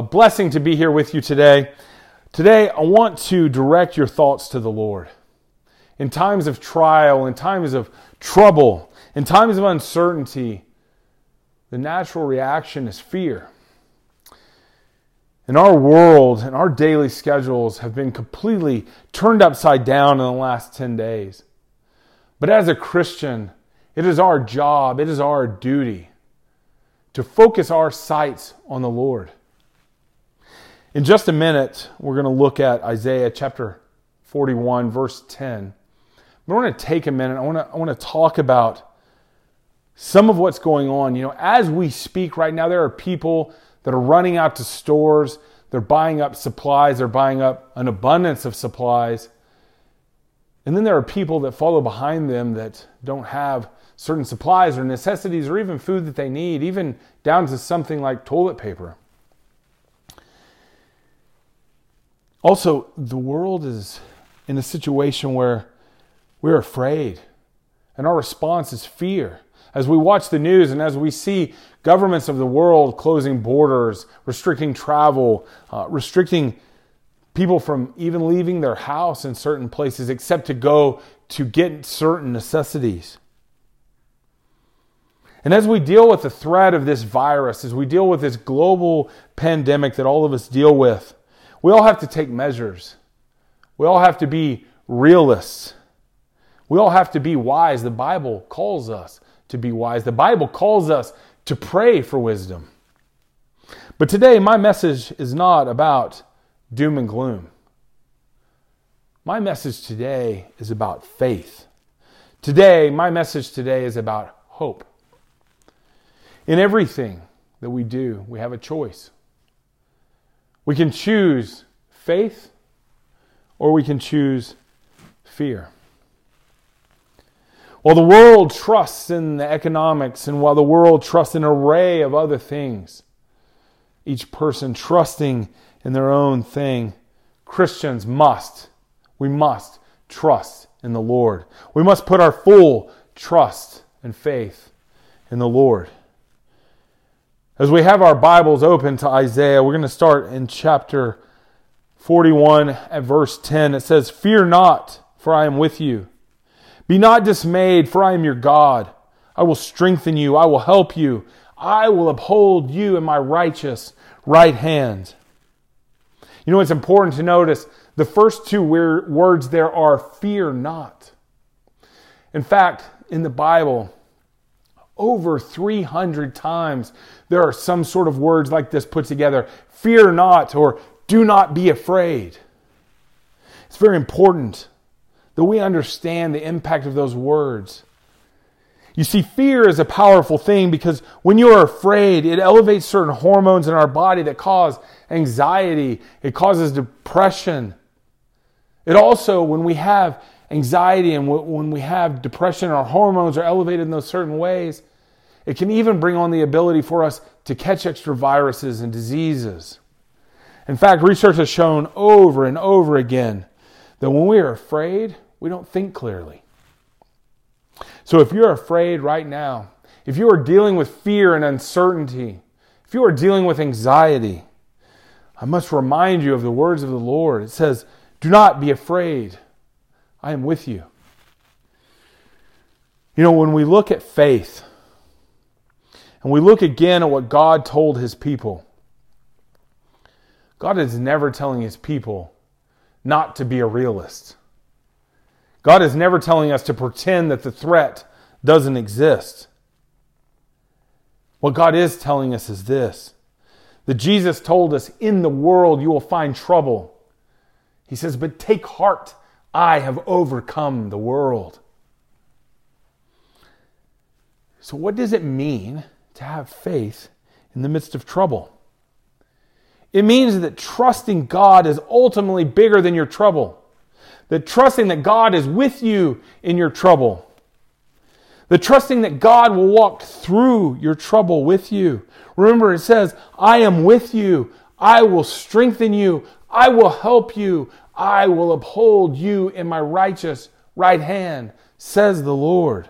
a blessing to be here with you today. Today, I want to direct your thoughts to the Lord. In times of trial, in times of trouble, in times of uncertainty, the natural reaction is fear. In our world and our daily schedules have been completely turned upside down in the last 10 days. But as a Christian, it is our job, it is our duty to focus our sights on the Lord. In just a minute, we're going to look at Isaiah chapter 41, verse 10. But I want to take a minute. I want to, I want to talk about some of what's going on. You know, as we speak right now, there are people that are running out to stores. They're buying up supplies. They're buying up an abundance of supplies. And then there are people that follow behind them that don't have certain supplies or necessities or even food that they need, even down to something like toilet paper. Also, the world is in a situation where we're afraid, and our response is fear. As we watch the news and as we see governments of the world closing borders, restricting travel, uh, restricting people from even leaving their house in certain places except to go to get certain necessities. And as we deal with the threat of this virus, as we deal with this global pandemic that all of us deal with, we all have to take measures. We all have to be realists. We all have to be wise. The Bible calls us to be wise. The Bible calls us to pray for wisdom. But today, my message is not about doom and gloom. My message today is about faith. Today, my message today is about hope. In everything that we do, we have a choice. We can choose faith or we can choose fear. While the world trusts in the economics and while the world trusts in an array of other things, each person trusting in their own thing, Christians must, we must trust in the Lord. We must put our full trust and faith in the Lord. As we have our Bibles open to Isaiah, we're going to start in chapter 41 at verse 10. It says, Fear not, for I am with you. Be not dismayed, for I am your God. I will strengthen you, I will help you, I will uphold you in my righteous right hand. You know, it's important to notice the first two words there are fear not. In fact, in the Bible, over 300 times there are some sort of words like this put together fear not or do not be afraid. It's very important that we understand the impact of those words. You see, fear is a powerful thing because when you are afraid, it elevates certain hormones in our body that cause anxiety, it causes depression. It also, when we have anxiety and when we have depression, our hormones are elevated in those certain ways, it can even bring on the ability for us to catch extra viruses and diseases. In fact, research has shown over and over again that when we are afraid, we don't think clearly. So if you're afraid right now, if you are dealing with fear and uncertainty, if you are dealing with anxiety, I must remind you of the words of the Lord. It says, Do not be afraid. I am with you. You know, when we look at faith, and we look again at what God told his people. God is never telling his people not to be a realist. God is never telling us to pretend that the threat doesn't exist. What God is telling us is this that Jesus told us, In the world you will find trouble. He says, But take heart, I have overcome the world. So, what does it mean to have faith in the midst of trouble. It means that trusting God is ultimately bigger than your trouble. That trusting that God is with you in your trouble. The trusting that God will walk through your trouble with you. Remember, it says, I am with you. I will strengthen you. I will help you. I will uphold you in my righteous right hand, says the Lord.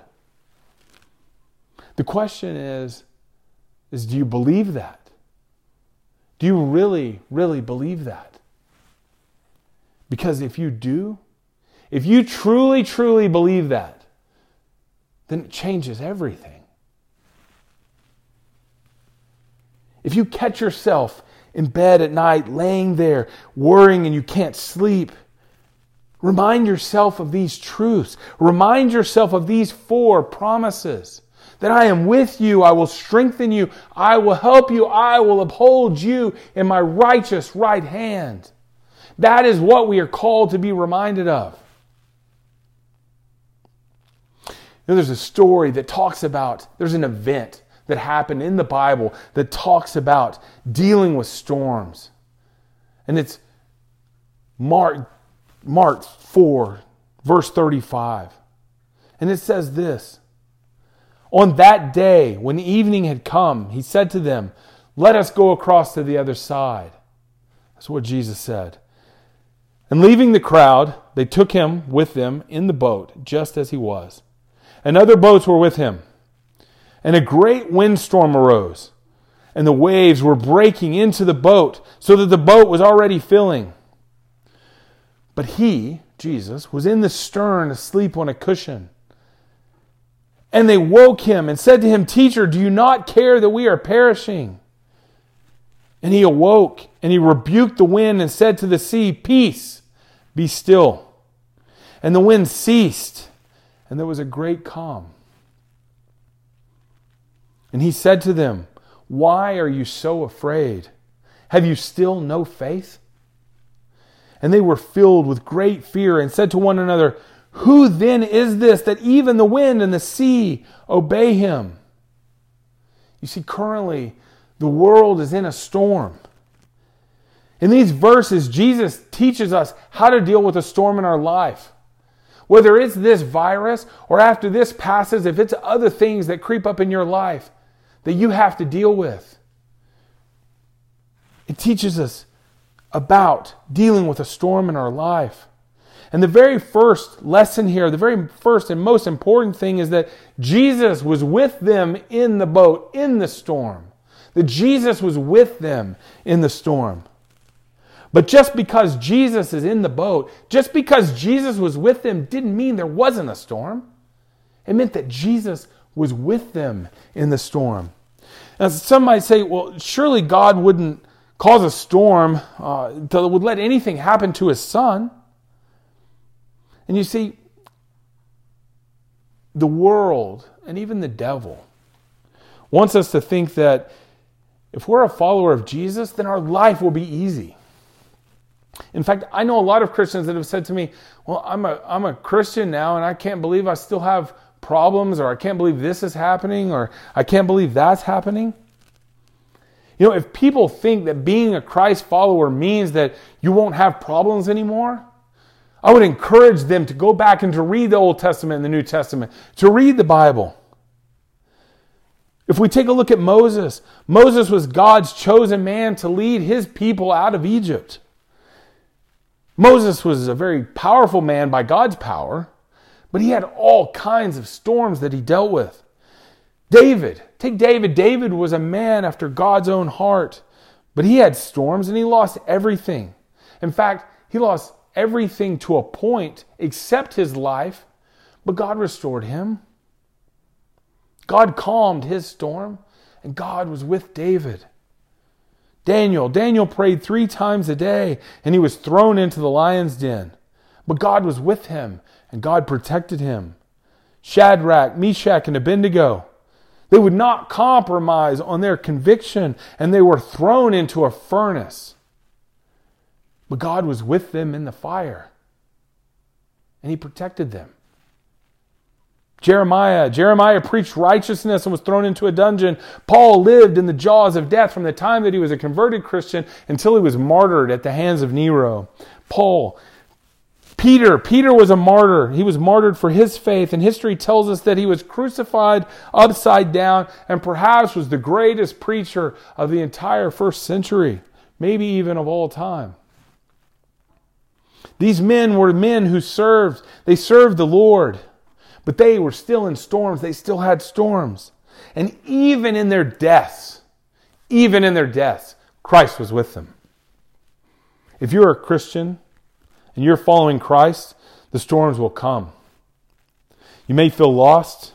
The question is, is do you believe that? Do you really, really believe that? Because if you do, if you truly, truly believe that, then it changes everything. If you catch yourself in bed at night, laying there, worrying, and you can't sleep, remind yourself of these truths. Remind yourself of these four promises that I am with you, I will strengthen you, I will help you, I will uphold you in my righteous right hand. That is what we are called to be reminded of. You know, there's a story that talks about, there's an event that happened in the Bible that talks about dealing with storms. And it's Mark, Mark 4, verse 35. And it says this On that day, when evening had come, he said to them, Let us go across to the other side. That's what Jesus said. And leaving the crowd, they took him with them in the boat, just as he was. And other boats were with him. And a great windstorm arose, and the waves were breaking into the boat, so that the boat was already filling. But he, Jesus, was in the stern asleep on a cushion. And they woke him and said to him, Teacher, do you not care that we are perishing? And he awoke and he rebuked the wind and said to the sea, Peace, be still. And the wind ceased, and there was a great calm. And he said to them, Why are you so afraid? Have you still no faith? And they were filled with great fear and said to one another, Who then is this that even the wind and the sea obey him? You see, currently, the world is in a storm. In these verses, Jesus teaches us how to deal with a storm in our life. Whether it's this virus or after this passes, if it's other things that creep up in your life that you have to deal with, it teaches us about dealing with a storm in our life. And the very first lesson here, the very first and most important thing is that Jesus was with them in the boat, in the storm. That Jesus was with them in the storm. But just because Jesus is in the boat, just because Jesus was with them, didn't mean there wasn't a storm. It meant that Jesus was with them in the storm. Now, some might say, well, surely God wouldn't cause a storm uh, that would let anything happen to his son. And you see, the world and even the devil wants us to think that if we're a follower of Jesus, then our life will be easy. In fact, I know a lot of Christians that have said to me, Well, I'm a, I'm a Christian now, and I can't believe I still have problems, or I can't believe this is happening, or I can't believe that's happening. You know, if people think that being a Christ follower means that you won't have problems anymore, I would encourage them to go back and to read the Old Testament and the New Testament, to read the Bible. If we take a look at Moses, Moses was God's chosen man to lead his people out of Egypt. Moses was a very powerful man by God's power, but he had all kinds of storms that he dealt with. David, take David. David was a man after God's own heart, but he had storms and he lost everything. In fact, he lost everything to a point except his life, but God restored him. God calmed his storm, and God was with David. Daniel, Daniel prayed three times a day, and he was thrown into the lion's den. But God was with him, and God protected him. Shadrach, Meshach, and Abednego, they would not compromise on their conviction and they were thrown into a furnace. But God was with them in the fire and He protected them. Jeremiah, Jeremiah preached righteousness and was thrown into a dungeon. Paul lived in the jaws of death from the time that he was a converted Christian until he was martyred at the hands of Nero. Paul, Peter, Peter was a martyr. He was martyred for his faith, and history tells us that he was crucified upside down and perhaps was the greatest preacher of the entire first century, maybe even of all time. These men were men who served, they served the Lord, but they were still in storms. They still had storms. And even in their deaths, even in their deaths, Christ was with them. If you're a Christian and you're following Christ, the storms will come. You may feel lost.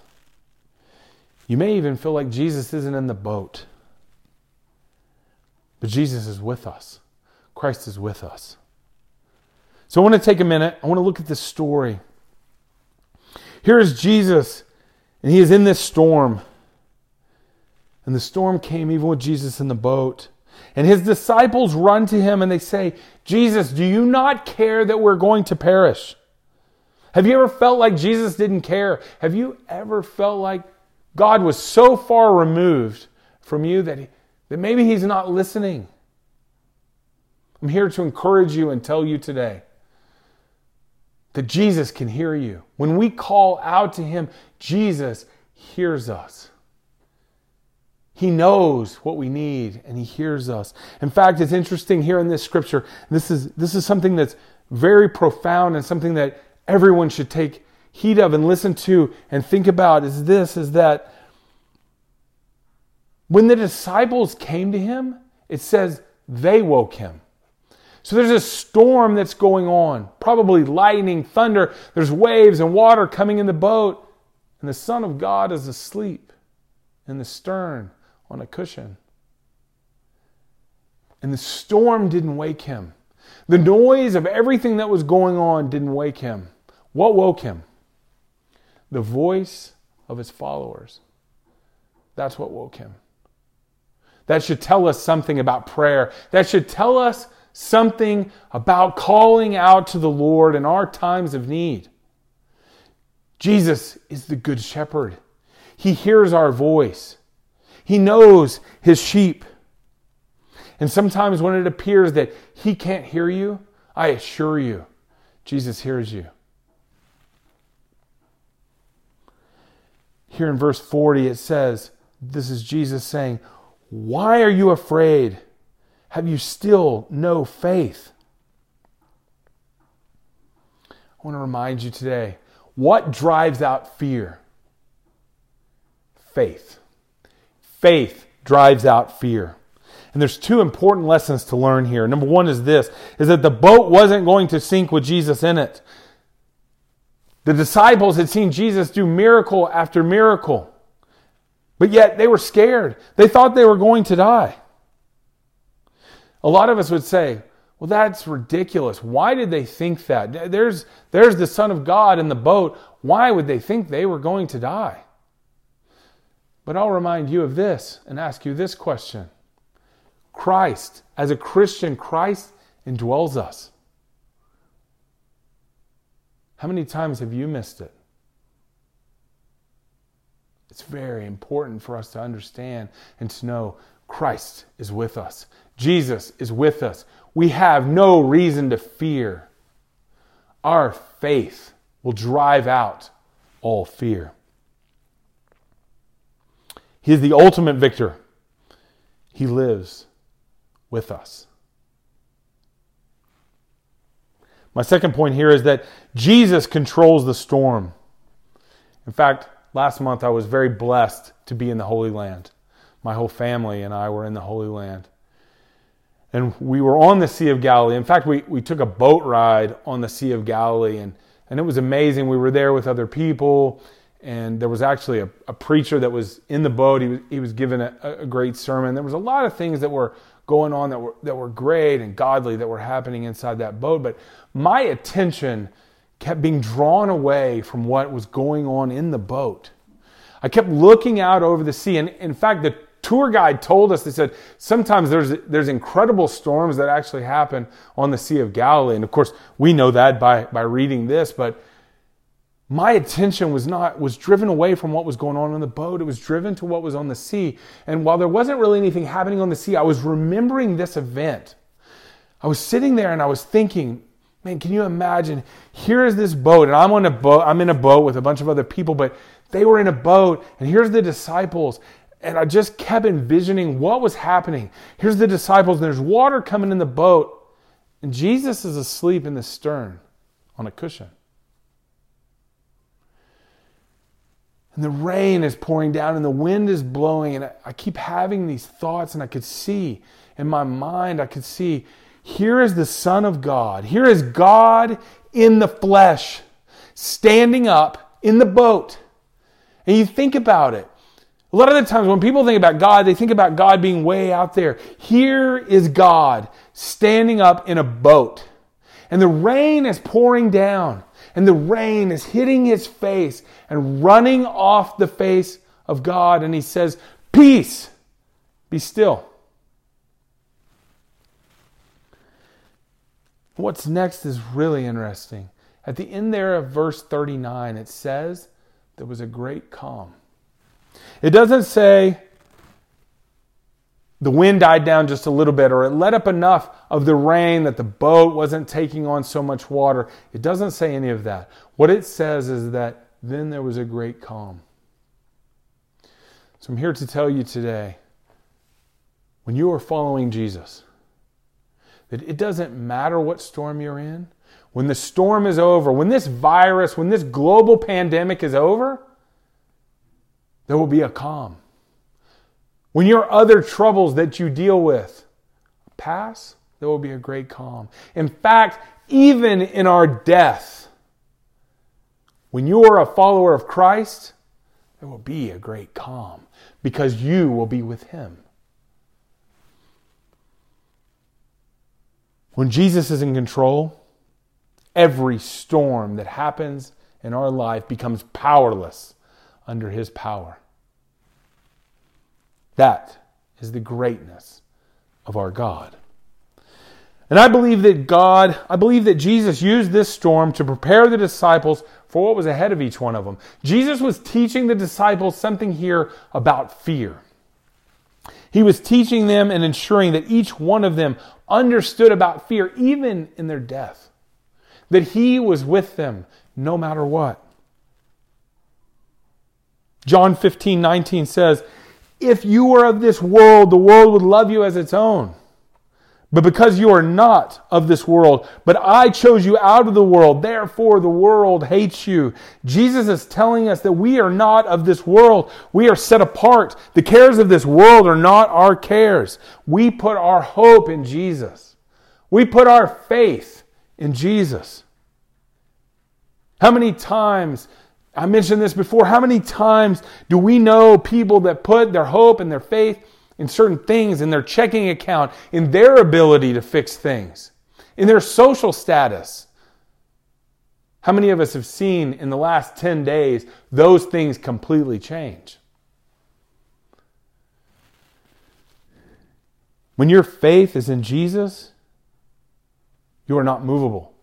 You may even feel like Jesus isn't in the boat. But Jesus is with us. Christ is with us. So I want to take a minute. I want to look at this story. Here is Jesus, and he is in this storm. And the storm came even with Jesus in the boat. And his disciples run to him and they say, Jesus, do you not care that we're going to perish? Have you ever felt like Jesus didn't care? Have you ever felt like God was so far removed from you that, he, that maybe he's not listening? I'm here to encourage you and tell you today that Jesus can hear you. When we call out to him, Jesus hears us. He knows what we need and he hears us. In fact, it's interesting here in this scripture. This is, this is something that's very profound and something that everyone should take heed of and listen to and think about is this is that when the disciples came to him, it says they woke him. So there's a storm that's going on, probably lightning, thunder, there's waves and water coming in the boat, and the Son of God is asleep in the stern on a cushion. And the storm didn't wake him. The noise of everything that was going on didn't wake him. What woke him? The voice of his followers. That's what woke him. That should tell us something about prayer. That should tell us something about calling out to the Lord in our times of need. Jesus is the Good Shepherd. He hears our voice. He knows his sheep. And sometimes when it appears that he can't hear you, I assure you, Jesus hears you. Here in verse 40, it says, This is Jesus saying, Why are you afraid? Have you still no faith? I want to remind you today what drives out fear? Faith. Faith drives out fear. And there's two important lessons to learn here. Number one is this is that the boat wasn't going to sink with Jesus in it. The disciples had seen Jesus do miracle after miracle. But yet they were scared. They thought they were going to die. A lot of us would say, well, that's ridiculous. Why did they think that? There's, there's the Son of God in the boat. Why would they think they were going to die? But I'll remind you of this and ask you this question Christ, as a Christian, Christ indwells us. How many times have you missed it? It's very important for us to understand and to know Christ is with us. Jesus is with us. We have no reason to fear. Our faith will drive out all fear. He is the ultimate victor. He lives with us. My second point here is that Jesus controls the storm. In fact, last month I was very blessed to be in the Holy Land. My whole family and I were in the Holy Land. And we were on the Sea of Galilee. In fact, we, we took a boat ride on the Sea of Galilee, and, and it was amazing. We were there with other people, and there was actually a, a, preacher that was in the boat. He was, he was giving a, a, great sermon. There was a lot of things that were going on that were, that were great and godly that were happening inside that boat. But my attention kept being drawn away from what was going on in the boat. I kept looking out over the sea. And in fact, the tour guide told us, they said, sometimes there's, there's incredible storms that actually happen on the Sea of Galilee. And of course, we know that by, by reading this, but my attention was not was driven away from what was going on on the boat. It was driven to what was on the sea. And while there wasn't really anything happening on the sea i was remembering this event. I was sitting there and i was thinking man can you imagine? Here is this boat and i'm on a boat i'm in a boat with a bunch of other people but they were in a boat and here's the disciples. And i just kept envisioning what was happening. Here's the disciples and there's water coming in the boat and jesus is asleep in the stern on a cushion and the rain is pouring down and the wind is blowing. And I keep having these thoughts, and I could see in my mind, I could see here is the Son of God. Here is God in the flesh, standing up in the boat. And you think about it. A lot of the times when people think about God, they think about God being way out there. Here is God standing up in a boat. And the rain is pouring down and the rain is hitting his face and running off the face of God. And he says, Peace, be still. What's next is really interesting. At the end there of verse 39, it says, There was a great calm. It doesn't say the wind died down just a little bit or it let up enough of the rain that the boat wasn't taking on so much water. It doesn't say any of that. What it says is that then there was a great calm. So I'm here to tell you today when you are following Jesus, that it doesn't matter what storm you're in. When the storm is over, when this virus, when this global pandemic is over, there will be a calm. When your other troubles that you deal with pass, there will be a great calm. In fact, even in our death, when you are a follower of Christ, there will be a great calm because you will be with Him. When Jesus is in control, every storm that happens in our life becomes powerless under His power. That is the greatness of our God. And I believe that God, I believe that Jesus used this storm to prepare the disciples for what was ahead of each one of them. Jesus was teaching the disciples something here about fear. He was teaching them and ensuring that each one of them understood about fear, even in their death. That He was with them no matter what. John 15, 19 says, if you were of this world, the world would love you as its own. But because you are not of this world, but I chose you out of the world, therefore the world hates you. Jesus is telling us that we are not of this world. We are set apart. The cares of this world are not our cares. We put our hope in Jesus. We put our faith in Jesus. How many times I mentioned this before. How many times do we know people that put their hope and their faith in certain things, in their checking account, in their ability to fix things, in their social status? How many of us have seen in the last 10 days those things completely change? When your faith is in Jesus, you are not movable.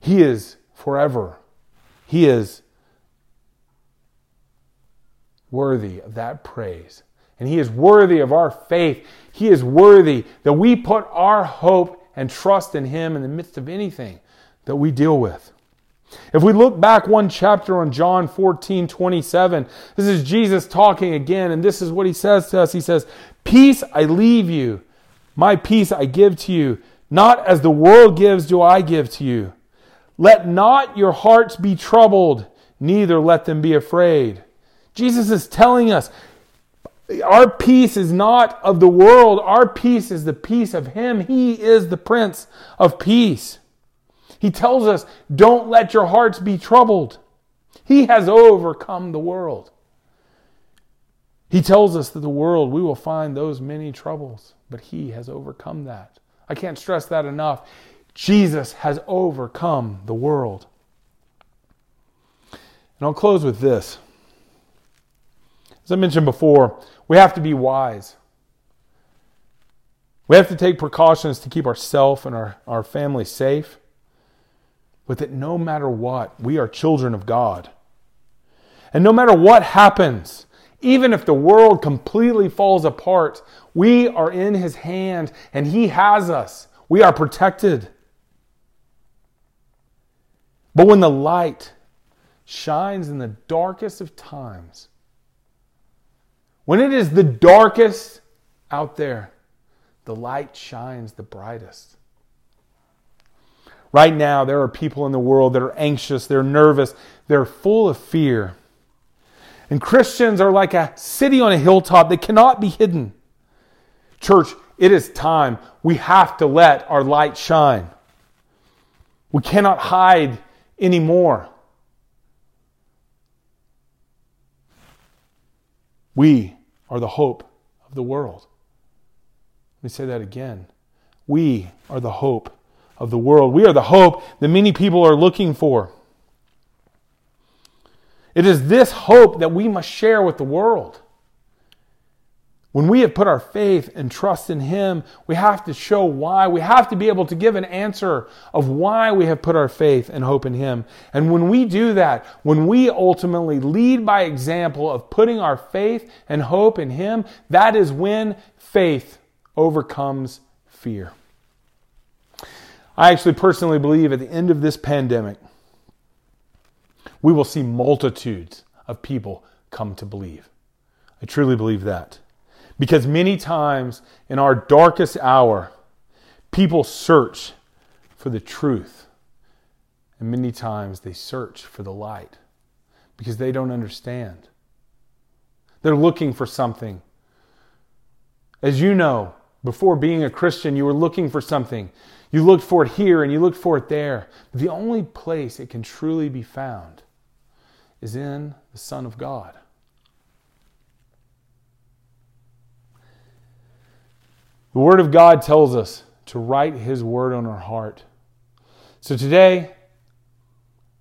He is forever. He is worthy of that praise. And He is worthy of our faith. He is worthy that we put our hope and trust in Him in the midst of anything that we deal with. If we look back one chapter on John 14, 27, this is Jesus talking again, and this is what he says to us. He says, Peace I leave you, my peace I give to you. Not as the world gives, do I give to you. Let not your hearts be troubled, neither let them be afraid. Jesus is telling us our peace is not of the world, our peace is the peace of Him. He is the Prince of Peace. He tells us, don't let your hearts be troubled. He has overcome the world. He tells us that the world, we will find those many troubles, but He has overcome that. I can't stress that enough. Jesus has overcome the world. And I'll close with this. As I mentioned before, we have to be wise. We have to take precautions to keep ourselves and our, our family safe. But that no matter what, we are children of God. And no matter what happens, even if the world completely falls apart, we are in His hand and He has us. We are protected. But when the light shines in the darkest of times, when it is the darkest out there, the light shines the brightest. Right now, there are people in the world that are anxious, they're nervous, they're full of fear. And Christians are like a city on a hilltop that cannot be hidden. Church, it is time. We have to let our light shine. We cannot hide anymore. We are the hope of the world. Let me say that again. We are the hope of the world. We are the hope that many people are looking for. It is this hope that we must share with the world. When we have put our faith and trust in Him, we have to show why. We have to be able to give an answer of why we have put our faith and hope in Him. And when we do that, when we ultimately lead by example of putting our faith and hope in Him, that is when faith overcomes fear. I actually personally believe at the end of this pandemic, we will see multitudes of people come to believe. I truly believe that. Because many times in our darkest hour, people search for the truth. And many times they search for the light because they don't understand. They're looking for something. As you know, before being a Christian, you were looking for something. You looked for it here and you looked for it there. But the only place it can truly be found is in the Son of God. The Word of God tells us to write His Word on our heart. So today,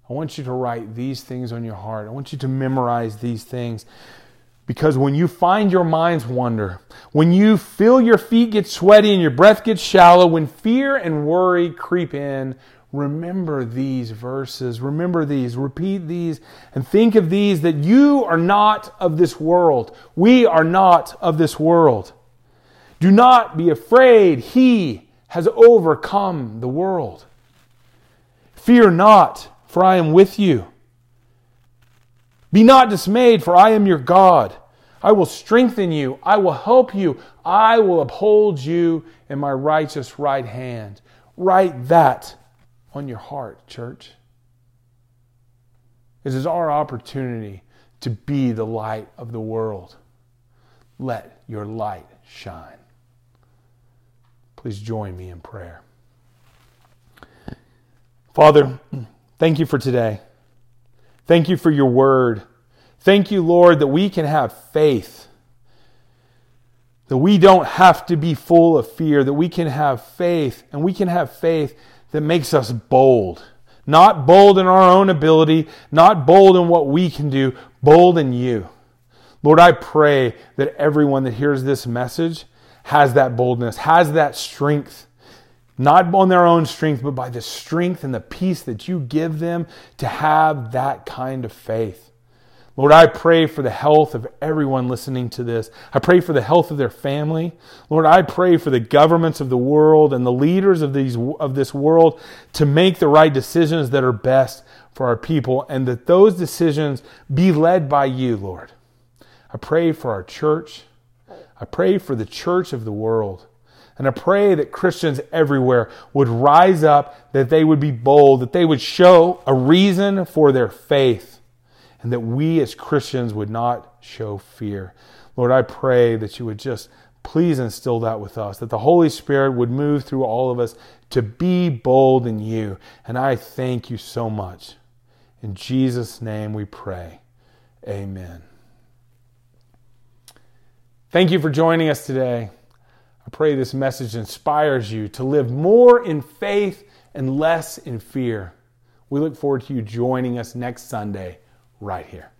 I want you to write these things on your heart. I want you to memorize these things. Because when you find your minds wander, when you feel your feet get sweaty and your breath gets shallow, when fear and worry creep in, remember these verses. Remember these. Repeat these and think of these that you are not of this world. We are not of this world. Do not be afraid. He has overcome the world. Fear not, for I am with you. Be not dismayed, for I am your God. I will strengthen you. I will help you. I will uphold you in my righteous right hand. Write that on your heart, church. This is our opportunity to be the light of the world. Let your light shine. Please join me in prayer. Father, thank you for today. Thank you for your word. Thank you, Lord, that we can have faith. That we don't have to be full of fear, that we can have faith, and we can have faith that makes us bold. Not bold in our own ability, not bold in what we can do, bold in you. Lord, I pray that everyone that hears this message has that boldness, has that strength, not on their own strength, but by the strength and the peace that you give them to have that kind of faith. Lord, I pray for the health of everyone listening to this. I pray for the health of their family. Lord, I pray for the governments of the world and the leaders of, these, of this world to make the right decisions that are best for our people and that those decisions be led by you, Lord. I pray for our church. I pray for the church of the world. And I pray that Christians everywhere would rise up, that they would be bold, that they would show a reason for their faith, and that we as Christians would not show fear. Lord, I pray that you would just please instill that with us, that the Holy Spirit would move through all of us to be bold in you. And I thank you so much. In Jesus' name we pray. Amen. Thank you for joining us today. I pray this message inspires you to live more in faith and less in fear. We look forward to you joining us next Sunday right here.